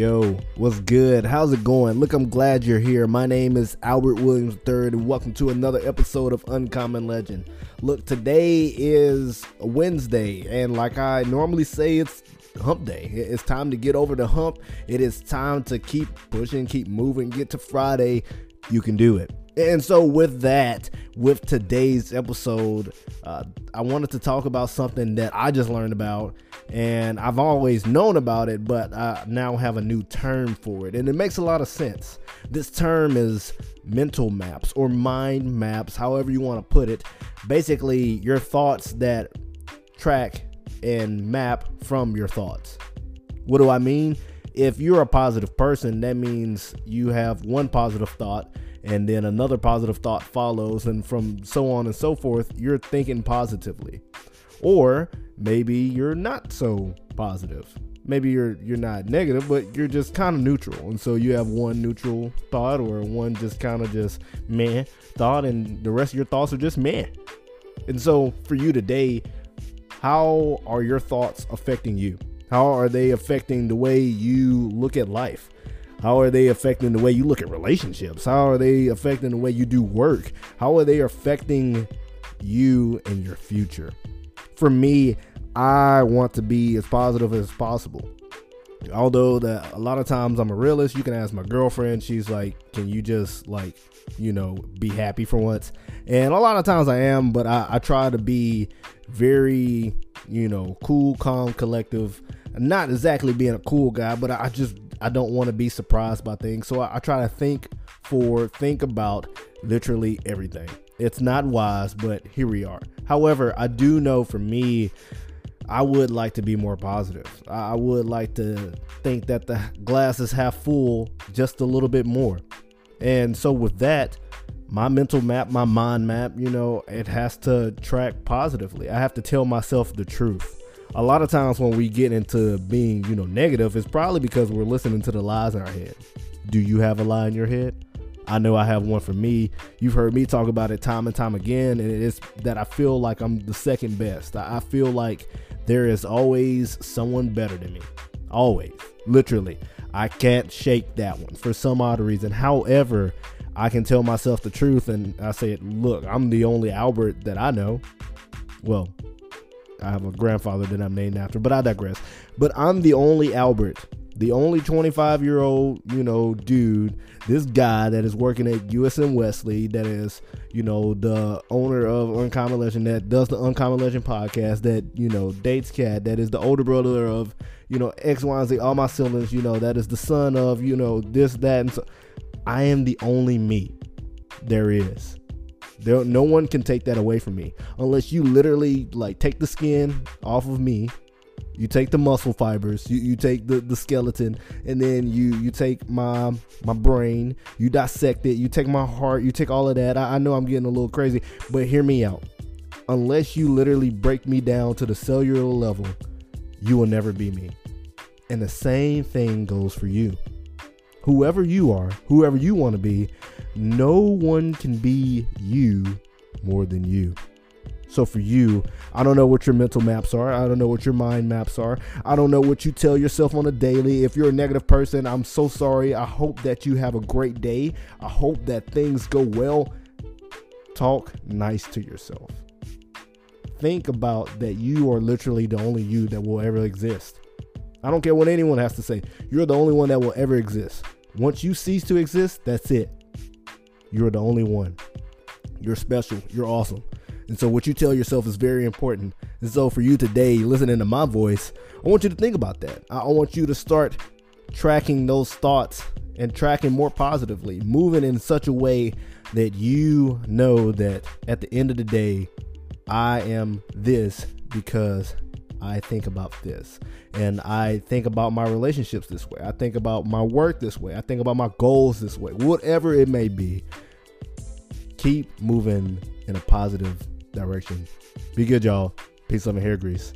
Yo, what's good? How's it going? Look, I'm glad you're here. My name is Albert Williams III, and welcome to another episode of Uncommon Legend. Look, today is Wednesday, and like I normally say, it's hump day. It's time to get over the hump. It is time to keep pushing, keep moving, get to Friday. You can do it. And so, with that, with today's episode, uh, I wanted to talk about something that I just learned about, and I've always known about it, but I now have a new term for it, and it makes a lot of sense. This term is mental maps or mind maps, however you want to put it. Basically, your thoughts that track and map from your thoughts. What do I mean? If you're a positive person, that means you have one positive thought and then another positive thought follows, and from so on and so forth, you're thinking positively. Or maybe you're not so positive. Maybe you're you're not negative, but you're just kind of neutral, and so you have one neutral thought or one just kind of just meh thought, and the rest of your thoughts are just meh. And so for you today, how are your thoughts affecting you? How are they affecting the way you look at life? How are they affecting the way you look at relationships? How are they affecting the way you do work? How are they affecting you and your future? For me, I want to be as positive as possible. Although that a lot of times I'm a realist, you can ask my girlfriend. She's like, "Can you just like, you know, be happy for once?" And a lot of times I am, but I, I try to be very, you know, cool, calm, collective. Not exactly being a cool guy, but I just I don't want to be surprised by things. So I, I try to think for, think about literally everything. It's not wise, but here we are. However, I do know for me, I would like to be more positive. I would like to think that the glass is half full just a little bit more. And so, with that, my mental map, my mind map, you know, it has to track positively. I have to tell myself the truth a lot of times when we get into being, you know, negative, it's probably because we're listening to the lies in our head. Do you have a lie in your head? I know I have one for me. You've heard me talk about it time and time again, and it is that I feel like I'm the second best. I feel like there is always someone better than me. Always. Literally. I can't shake that one for some odd reason. However, I can tell myself the truth and I say, look, I'm the only Albert that I know. Well, I have a grandfather that I'm named after, but I digress. But I'm the only Albert, the only 25 year old, you know, dude, this guy that is working at USM Wesley, that is, you know, the owner of Uncommon Legend, that does the Uncommon Legend podcast, that, you know, dates cat, that is the older brother of, you know, X, Y, and Z, all my siblings, you know, that is the son of, you know, this, that, and so. I am the only me there is. There, no one can take that away from me unless you literally like take the skin off of me. You take the muscle fibers, you, you take the, the skeleton, and then you you take my my brain, you dissect it, you take my heart, you take all of that. I, I know I'm getting a little crazy, but hear me out. Unless you literally break me down to the cellular level, you will never be me. And the same thing goes for you whoever you are, whoever you want to be, no one can be you more than you. So for you, I don't know what your mental maps are. I don't know what your mind maps are. I don't know what you tell yourself on a daily. If you're a negative person, I'm so sorry. I hope that you have a great day. I hope that things go well. Talk nice to yourself. Think about that you are literally the only you that will ever exist. I don't care what anyone has to say. You're the only one that will ever exist. Once you cease to exist, that's it. You're the only one. You're special. You're awesome. And so, what you tell yourself is very important. And so, for you today, listening to my voice, I want you to think about that. I want you to start tracking those thoughts and tracking more positively, moving in such a way that you know that at the end of the day, I am this because I think about this. And I think about my relationships this way. I think about my work this way. I think about my goals this way. Whatever it may be, keep moving in a positive direction. Be good, y'all. Peace, love, and hair grease.